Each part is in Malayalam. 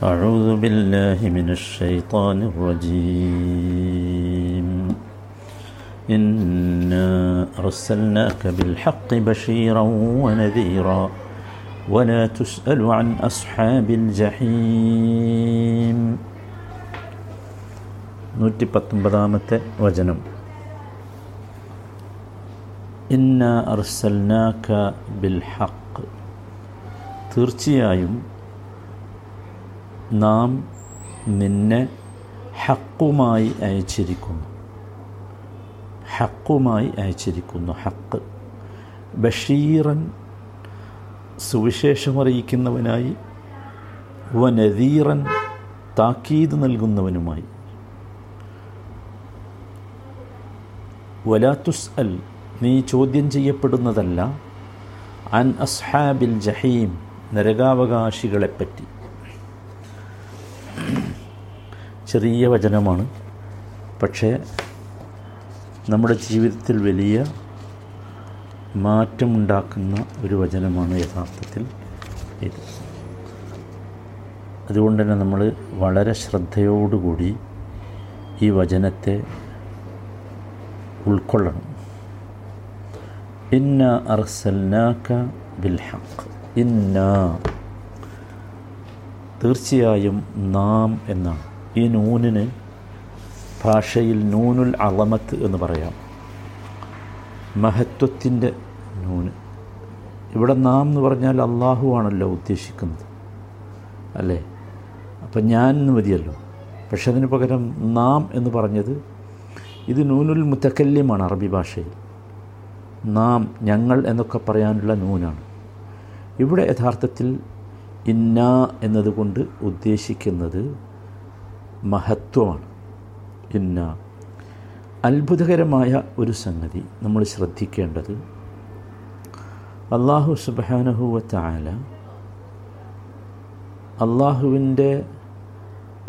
أعوذ بالله من الشيطان الرجيم إنا أرسلناك بالحق بشيرا ونذيرا ولا تسأل عن أصحاب الجحيم നൂറ്റി പത്തൊമ്പതാമത്തെ വചനം ഇന്ന അർസൽനാക്ക ബിൽ ഹക്ക് തീർച്ചയായും നാം നിന്നെ ഹക്കുമായി അയച്ചിരിക്കുന്നു. ഹക്കുമായി അയച്ചിരിക്കുന്നു. ഹക്ക്. ബഷീറൻ സുവിശേഷമറിയിക്കുന്നവനായി വനദീറൻ താക്കീത് നൽകുന്നവനുമായി. വലാത്തുസ് അൽ നീ ചോദ്യം ചെയ്യപ്പെടുന്നതല്ല. അൻ അസ്ഹാബിൽ ജഹീം നരകാവകാശികളെപ്പറ്റി. ചെറിയ വചനമാണ്. പക്ഷേ നമ്മുടെ ജീവിതത്തിൽ വലിയ മാറ്റമുണ്ടാക്കുന്ന ഒരു വചനമാണ് യഥാർത്ഥത്തിൽ ഇത്. അതുകൊണ്ട് തന്നെ നമ്മൾ വളരെ ശ്രദ്ധയോടുകൂടി ഈ വചനത്തെ ഉൾക്കൊള്ളണം. ഇന്ന അർസൽനാക്ക ബിൽ ഹക്ക് ഇന്ന തീർച്ചയായും നാം എന്നാണ്. ഈ നൂനിന് ഭാഷയിൽ നൂനുൽ അളമത്ത് എന്ന് പറയാം. മഹത്വത്തിന്റെ നൂന്. ഇവിടെ നാം എന്ന് പറഞ്ഞാൽ അള്ളാഹു ആണല്ലോ ഉദ്ദേശിക്കുന്നത്. അല്ലേ? അപ്പം ഞാൻ എന്ന് മതിയല്ലോ. പക്ഷെ അതിന് പകരം നാം എന്ന് പറഞ്ഞത് ഇത് നൂനുൽ മുത്തക്കല്യമാണ് അറബി ഭാഷയിൽ. നാം ഞങ്ങൾ എന്നൊക്കെ പറയാനുള്ള നൂനാണ്. ഇവിടെ യഥാർത്ഥത്തിൽ ഇന്ന എന്നതുകൊണ്ട് ഉദ്ദേശിക്കുന്നത് മഹത്വമാണ്. ഇന്ന അത്ഭുതകരമായ ഒരു സംഗതി നമ്മൾ ശ്രദ്ധിക്കേണ്ടത് അള്ളാഹു സുബാനഹുവത്തായ അള്ളാഹുവിന്റെ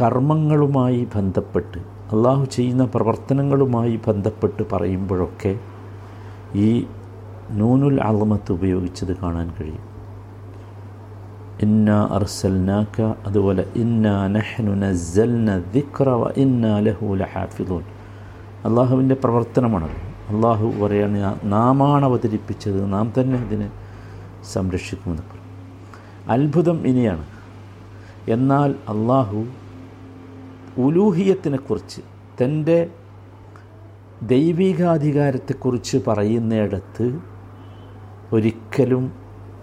കർമ്മങ്ങളുമായി ബന്ധപ്പെട്ട് അള്ളാഹു ചെയ്യുന്ന പ്രവർത്തനങ്ങളുമായി ബന്ധപ്പെട്ട് പറയുമ്പോഴൊക്കെ ഈ നൂനുൽ അളമത്ത് ഉപയോഗിച്ചത് കാണാൻ കഴിയും. ഇന്ന അർസൽനാക്ക അതുപോലെ ഇന്ന നഹ്നു നസ്സൽന ദിക്ര വ ഇന്ന ലഹു ലഹാഫിദൂൻ അള്ളാഹുവിന്റെ പ്രവർത്തനമാണ് അള്ളാഹു പറയാണ് നാമാണ് അവതരിപ്പിച്ചത് നാം തന്നെ അതിനെ സംരക്ഷിക്കുമെന്ന് അത്ഭുതം ഇനിയാണ്. എന്നാൽ അള്ളാഹു ഉലൂഹിയത്തിനെക്കുറിച്ച് തന്റെ ദൈവികാധികാരത്തെക്കുറിച്ച് പറയുന്നിടത്ത് ഒരിക്കലും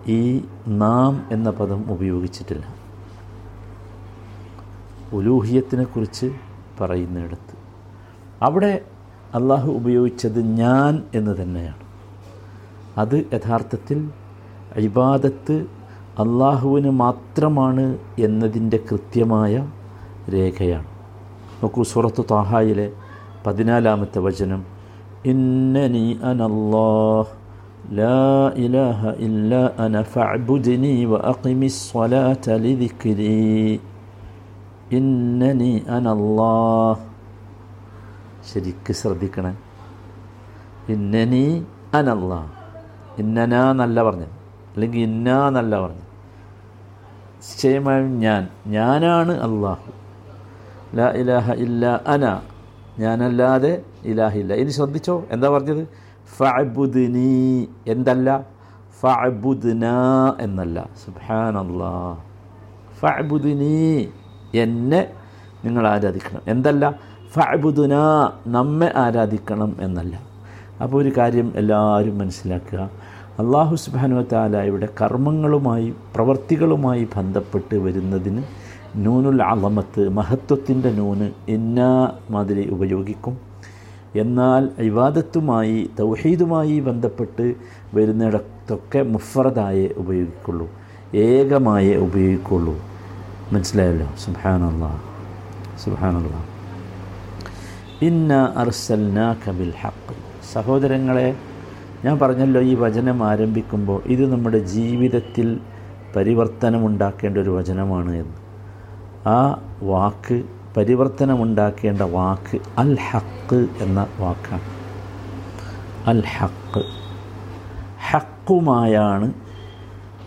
ഈ നാം എന്ന പദം ഉപയോഗിച്ചിട്ടില്ല. ഉലൂഹിയത്തിനെക്കുറിച്ച് പറയുന്നിടത്ത്. അവിടെ അള്ളാഹു ഉപയോഗിച്ചത് ഞാൻ എന്ന് തന്നെയാണ്. അത് യഥാർത്ഥത്തിൽ ഇബാദത്ത് അള്ളാഹുവിന് മാത്രമാണ് എന്നതിന്റെ കൃത്യമായ രേഖയാണ്. നോക്കൂ സുറത്ത് താഹായിലെ പതിനാലാമത്തെ വചനം ഇന്നനി അനല്ലാഹ് لا إله إلا أنا فاعبدني وأقم الصلاة لذكري إنني أنا الله ശരിക്ക് ശ്രദ്ധിക്കണം ഇന്നനി അനല്ല ഇന്നന എന്നല്ല പറഞ്ഞത് അല്ലെങ്കിൽ ഇന്ന എന്നല്ല പറഞ്ഞത് നിശ്ചയമായും ഞാൻ ഞാനാണ് അള്ളാഹു ലാ ഇലാഹ ഇല്ല അന ഞാനല്ലാതെ ഇലാഹില്ല ഇനി ശ്രദ്ധിച്ചോ എന്താ പറഞ്ഞത് ഫഅബുദ്നി എന്തല്ല? ഫഅബുദ്ന എന്നല്ല. സുബാനല്ലാ ഫഅബുദ്നി എന്നെ നിങ്ങൾ ആരാധിക്കണം. എന്തല്ല? ഫഅബുദ്ന നമ്മെ ആരാധിക്കണം എന്നല്ല. അപ്പോൾ ഒരു കാര്യം എല്ലാവരും മനസ്സിലാക്കുക. അള്ളാഹു സുബാനു താലായുടെ കർമ്മങ്ങളുമായി പ്രവർത്തികളുമായി ബന്ധപ്പെട്ട് വരുന്നതിന് നൂനുൽ അളമത്ത് മഹത്വത്തിന്റെ നൂന് എന്നാ മാതിരി ഉപയോഗിക്കും. എന്നാൽ ഇവാദത്തുമായി തൗഹീദുമായി ബന്ധപ്പെട്ട് വരുന്നിടത്തൊക്കെ മുഫറദായേ ഉപയോഗിക്കുള്ളൂ. ഏകമായേ ഉപയോഗിക്കുള്ളൂ. മനസ്സിലായല്ലോ? സുബ്ഹാനല്ലാഹ് സുബ്ഹാനല്ലാഹ് ഇന്ന അർസൽനാക ബിൽ ഹക്ക് സഹോദരങ്ങളെ ഞാൻ പറഞ്ഞല്ലോ ഈ വചനം ആരംഭിക്കുമ്പോൾ ഇത് നമ്മുടെ ജീവിതത്തിൽ പരിവർത്തനമുണ്ടാക്കേണ്ട ഒരു വചനമാണ് എന്ന്. ആ വാക്ക് പരിവർത്തനമുണ്ടാക്കേണ്ട വാക്ക് അൽ ഹക്ക് എന്ന വാക്കാണ്. അൽ ഹക്ക് ഹക്കുമായാണ്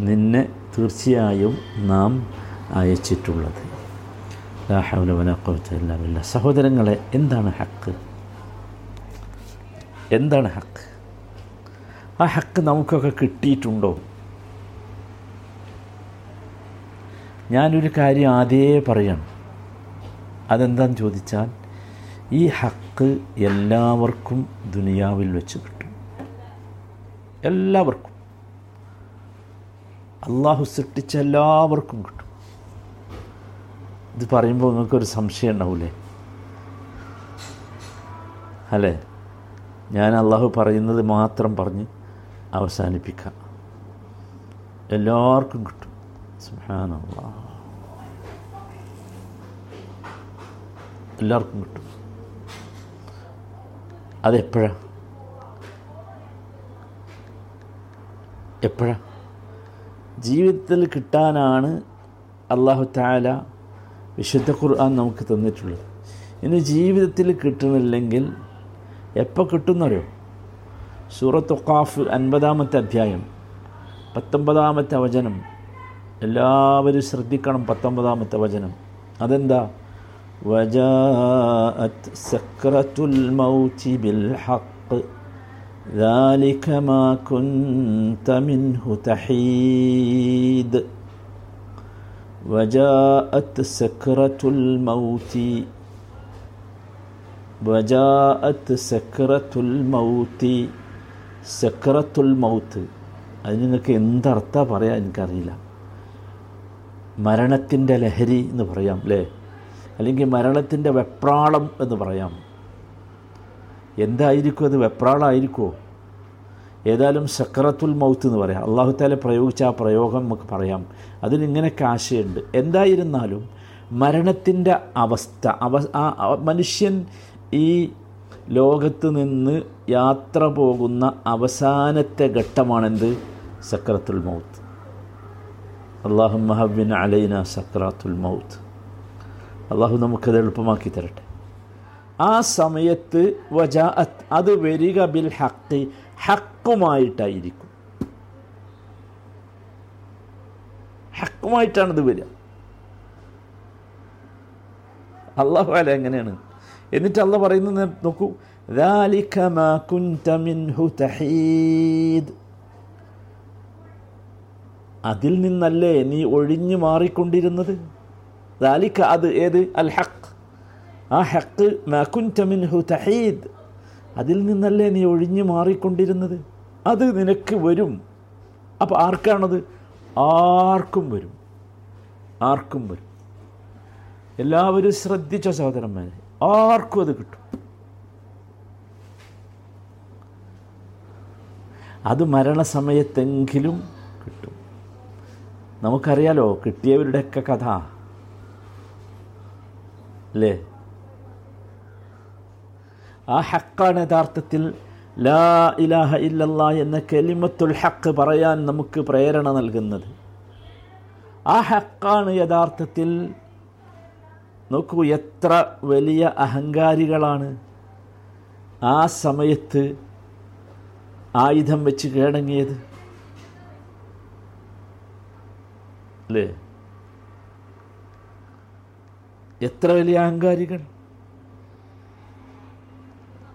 നിന്നെ തീർച്ചയായും നാം അയച്ചിട്ടുള്ളത്. ലാ ഹൗല വലാ ഖുവത ഇല്ലാ ബില്ലാ. സഹോദരങ്ങളെ എന്താണ് ഹക്ക് എന്താണ് ഹക്ക് ആ ഹക്ക് നമുക്കൊക്കെ കിട്ടിയിട്ടുണ്ടോ? ഞാനൊരു കാര്യം ആദ്യേ പറയണം. അതെന്താന്ന് ചോദിച്ചാൽ ഈ ഹക്ക് എല്ലാവർക്കും ദുനിയാവിൽ വെച്ച് കിട്ടും. എല്ലാവർക്കും. അള്ളാഹു സൃഷ്ടിച്ച എല്ലാവർക്കും കിട്ടും. ഇത് പറയുമ്പോൾ നിങ്ങൾക്കൊരു സംശയം ഉണ്ടാവില്ലേ അല്ലേ? ഞാൻ അള്ളാഹു പറയുന്നത് മാത്രം പറഞ്ഞ് അവസാനിപ്പിക്കാം. എല്ലാവർക്കും കിട്ടും. സുഹാനല്ലാ എല്ലാവർക്കും കിട്ടും. അതെപ്പോഴാ? എപ്പോഴാ? ജീവിതത്തിൽ കിട്ടാനാണ് അള്ളാഹു താല വിശുദ്ധ ഖുർആൻ നമുക്ക് തന്നിട്ടുള്ളത്. ഇനി ജീവിതത്തിൽ കിട്ടുന്നില്ലെങ്കിൽ എപ്പോൾ കിട്ടുന്നറിയോ? സൂറത്ത് ഖാഫ് അൻപതാമത്തെ അധ്യായം പത്തൊമ്പതാമത്തെ വചനം. എല്ലാവരും ശ്രദ്ധിക്കണം പത്തൊമ്പതാമത്തെ വചനം. അതെന്താ? وجاءت سكرة الموت بالحق ذلك ما كنت منه تحيد وجاءت سكرة الموت وجاءت سكرة الموت سكرة الموت അതിന് നിങ്ങൾക്ക് എന്തർത്ഥ പറയാൻ എനിക്കറിയില്ല മരണത്തിൻ്റെ ലഹരി എന്ന് പറയാം അല്ലേ അല്ലെങ്കിൽ മരണത്തിന്റെ വെപ്രാളം എന്ന് പറയാം. എന്തായിരിക്കും അത് വെപ്രാളമായിരിക്കുമോ ഏതായാലും സക്രത്തുൽ മൗത്ത് എന്ന് പറയാം. അള്ളാഹു താല പ്രയോഗിച്ച ആ പ്രയോഗം നമുക്ക് പറയാം. അതിനിങ്ങനെ ആശയമുണ്ട്. എന്തായിരുന്നാലും മരണത്തിന്റെ അവസ്ഥ അവ മനുഷ്യൻ ഈ ലോകത്ത് നിന്ന് യാത്ര പോകുന്ന അവസാനത്തെ ഘട്ടമാണെന്ത്? സക്രത്തുൽ മൗത്ത്. അള്ളാഹു മഹബിൻ അലൈന സക്രാത്തുൽ മൗത്ത്. അള്ളാഹു നമുക്കത് എളുപ്പമാക്കി തരട്ടെ. ആ സമയത്ത് വജാഅത്ത് അത് വരിക ബിൽ ഹക്ക് ഹക്കുമായിട്ടായിരിക്കും ഹക്കുമായിട്ടാണിത് വരിക. അള്ളാഹു അല്ല എങ്ങനെയാണ്? എന്നിട്ട് അള്ള പറയുന്നത് നോക്കൂ അതിൽ നിന്നല്ലേ നീ ഒഴിഞ്ഞു മാറിക്കൊണ്ടിരുന്നത്? ദാലിക്ക അത് ഏത്? അൽ ഹക്ക് ആ ഹക്ക് മാക്കുൻത മിൻഹു തഹീദ്. അതിൽ നിന്നല്ലേ നീ ഒഴിഞ്ഞു മാറിക്കൊണ്ടിരുന്നത്? അത് നിനക്ക് വരും. അപ്പോൾ ആർക്കാണത്? ആർക്കും വരും. ആർക്കും വരും. എല്ലാവരും ശ്രദ്ധിച്ച സഹോദരന്മാരെ ആർക്കും അത് കിട്ടും. അത് മരണസമയത്തെങ്കിലും കിട്ടും. നമുക്കറിയാലോ കിട്ടിയവരുടെയൊക്കെ കഥ. അല്ലേ ആ ഹക്കാണ് യഥാർത്ഥത്തിൽ ലാ ഇലാഹ ഇല്ലല്ല എന്ന കെലിമത്തുൽ ഹക്ക് പറയാൻ നമുക്ക് പ്രേരണ നൽകുന്നത്. ആ ഹക്കാണ് യഥാർത്ഥത്തിൽ നോക്കൂ എത്ര വലിയ അഹങ്കാരികളാണ് ആ സമയത്ത് ആയുധം വെച്ച് കീഴടങ്ങിയത്. അല്ലേ എത്ര വലിയ അഹങ്കാരികൾ?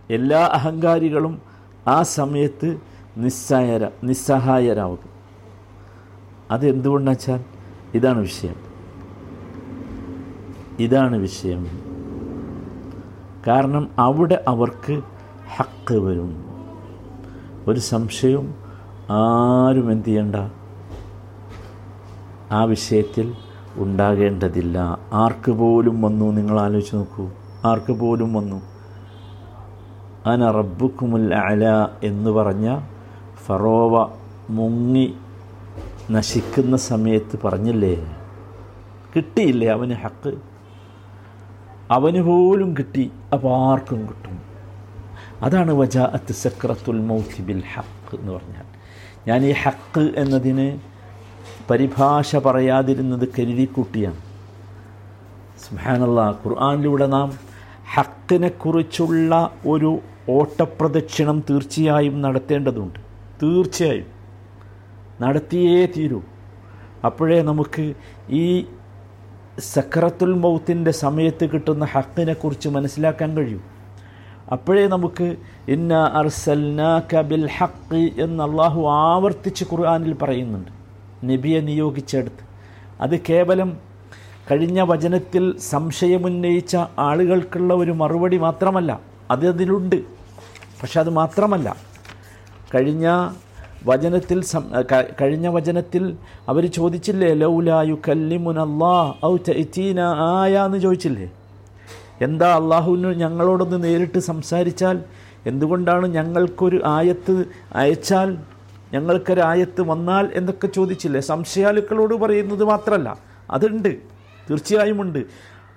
എല്ലാ അഹങ്കാരികളും ആ സമയത്ത് നിസ്സായര നിസ്സഹായരാവുക അതെന്തുകൊണ്ടെന്ന് വെച്ചാൽ ഇതാണ് വിഷയം. ഇതാണ് വിഷയം. കാരണം അവിടെ അവർക്ക് ഹക്ക് വരും. ഒരു സംശയവും ആരും എന്തു ചെയ്യണ്ട. ആ വിഷയത്തിൽ ഉണ്ടാകേണ്ടതില്ല. ആർക്ക് പോലും വന്നു? നിങ്ങൾ ആലോചിച്ച് നോക്കൂ. ആർക്ക് പോലും വന്നു? അന റബ്ബുക്കുമുൽ അല എന്ന് പറഞ്ഞ ഫറോവ മുങ്ങി നശിക്കുന്ന സമയത്ത് പറഞ്ഞില്ലേ? കിട്ടിയില്ലേ അവന് ഹക്ക്? അവന് പോലും കിട്ടി. അപ്പോൾ ആർക്കും കിട്ടും? അതാണ് വജാ അത് സക്രത്തുൽ മൗത്തി ബിൽ ഹക്ക് എന്ന് പറഞ്ഞാൽ. ഞാൻ ഈ ഹക്ക് എന്നതിന് പരിഭാഷ പറയാതിരുന്നത് കരുതിക്കുട്ടിയാണ്. സുഹാനുള്ള ഖുർആാനിലൂടെ നാം ഹക്കിനെക്കുറിച്ചുള്ള ഒരു ഓട്ടപ്രദക്ഷിണം തീർച്ചയായും നടത്തേണ്ടതുണ്ട്. തീർച്ചയായും. നടത്തിയേ തീരൂ. അപ്പോഴേ നമുക്ക് ഈ സക്രത്തുൽ മൗത്തിന്റെ സമയത്ത് കിട്ടുന്ന ഹക്കിനെക്കുറിച്ച് മനസ്സിലാക്കാൻ കഴിയും. അപ്പോഴേ നമുക്ക് ഇന്ന അർസൽ ബിൽ ഹക്ക് എന്ന് അള്ളാഹു ആവർത്തിച്ച് ഖുർആാനിൽ പറയുന്നുണ്ട്. നബിയെ നിയോഗിച്ചെടുത്ത്. അത് കേവലം കഴിഞ്ഞ വചനത്തിൽ സംശയമുന്നയിച്ച ആളുകൾക്കുള്ള ഒരു മറുപടി മാത്രമല്ല അത് അതിലുണ്ട്. പക്ഷെ അത് മാത്രമല്ല കഴിഞ്ഞ വചനത്തിൽ കഴിഞ്ഞ വചനത്തിൽ അവർ ചോദിച്ചില്ലേ ലൗലായു കല്ലിമുൻ അല്ലാ ഔ തൈറ്റീന ആയ എന്ന് ചോദിച്ചില്ലേ? എന്താ അള്ളാഹുവിന് ഞങ്ങളോടൊന്ന് നേരിട്ട് സംസാരിച്ചാൽ? എന്തുകൊണ്ടാണ് ഞങ്ങൾക്കൊരു ആയത്ത് അയച്ചാൽ ഞങ്ങൾക്കൊരു രായത്ത് വന്നാൽ എന്നൊക്കെ ചോദിച്ചില്ലേ? സംശയാലുക്കളോട് പറയുന്നത് മാത്രമല്ല അതുണ്ട്. തീർച്ചയായും ഉണ്ട്.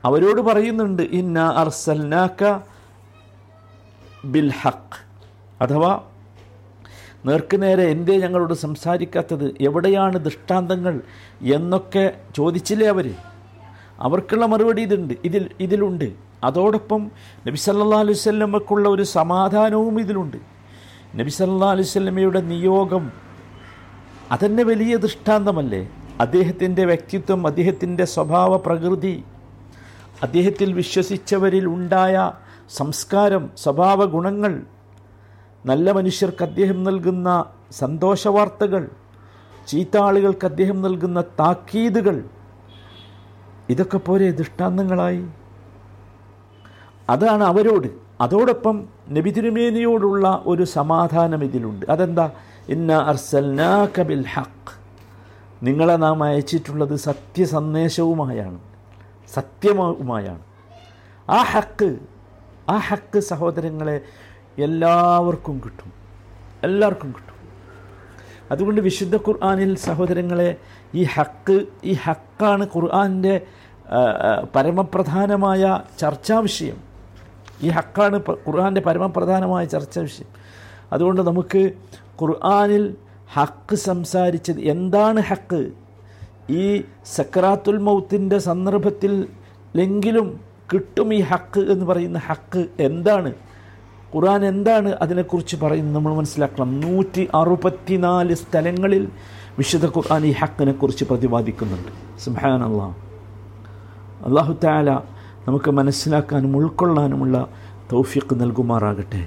അവരോട് പറയുന്നുണ്ട് ഇന്ന അർസൽനാക്ക ബിൽ അഥവാ നേർക്ക് നേരെ എന്തേ ഞങ്ങളോട് സംസാരിക്കാത്തത്? എവിടെയാണ് ദൃഷ്ടാന്തങ്ങൾ? എന്നൊക്കെ ചോദിച്ചില്ലേ അവർ അവർക്കുള്ള മറുപടി ഇതുണ്ട്. ഇതിൽ ഇതിലുണ്ട്. അതോടൊപ്പം നബി സല്ലാ അലൈഹി സ്വല്ലമ്മക്കുള്ള ഒരു സമാധാനവും ഇതിലുണ്ട്. നബി സല്ലാ അലൈഹി സ്വല്ലമ്മയുടെ നിയോഗം അതന്നെ വലിയ ദൃഷ്ടാന്തമല്ലേ? അദ്ദേഹത്തിന്റെ വ്യക്തിത്വം അദ്ദേഹത്തിന്റെ സ്വഭാവ പ്രകൃതി അദ്ദേഹത്തിൽ വിശ്വസിച്ചവരിൽ ഉണ്ടായ സംസ്കാരം സ്വഭാവ ഗുണങ്ങൾ നല്ല മനുഷ്യർക്ക് അദ്ദേഹം നൽകുന്ന സന്തോഷവാർത്തകൾ ചീത്ത ആളുകൾക്ക് അദ്ദേഹം നൽകുന്ന താക്കീതുകൾ ഇതൊക്കെ പോരെ ദൃഷ്ടാന്തങ്ങളായി? അതാണ് അവരോട് അതോടൊപ്പം നബി തിരുമേനിയോടുള്ള ഒരു സമാധാനം ഇതിലുണ്ട്. അതെന്താ? ഇന്ന അർസൽനാക ബിൽ ഹക്ക് നിങ്ങളെ നാം അയച്ചിട്ടുള്ളത് സത്യസന്ദേശവുമായാണ്. സത്യവുമായാണ്. ആ ഹക്ക് ആ ഹക്ക് സഹോദരങ്ങളെ എല്ലാവർക്കും കിട്ടും. എല്ലാവർക്കും കിട്ടും. അതുകൊണ്ട് വിശുദ്ധ ഖുർആാനിൽ സഹോദരങ്ങളെ ഈ ഹക്ക് ഈ ഹക്കാണ് ഖുർആാനിന്റെ പരമപ്രധാനമായ ചർച്ചാ വിഷയം ഈ ഹക്കാണ് ഖുർആാന്റെ പരമപ്രധാനമായ ചർച്ചാ വിഷയം. അതുകൊണ്ട് നമുക്ക് ഖുർആാനിൽ ഹക്ക് സംസാരിച്ചത് എന്താണ് ഹക്ക്? ഈ സക്രാത്തുൽ മൗത്തിന്റെ സന്ദർഭത്തിൽ ലെങ്കിലും കിട്ടും ഈ ഹക്ക് എന്ന് പറയുന്ന ഹക്ക് എന്താണ്? ഖുർആൻ എന്താണ് അതിനെക്കുറിച്ച് പറയുന്നത് നമ്മൾ മനസ്സിലാക്കണം. നൂറ്റി അറുപത്തിനാല് സ്ഥലങ്ങളിൽ വിശുദ്ധ ഖുർആൻ ഈ ഹക്കിനെക്കുറിച്ച് പ്രതിപാദിക്കുന്നുണ്ട്. സുഹാൻ അള്ളാഹ് അള്ളാഹു താല നമുക്ക് മനസ്സിലാക്കാനും ഉൾക്കൊള്ളാനുമുള്ള തൗഫിക്ക് നൽകുമാറാകട്ടെ.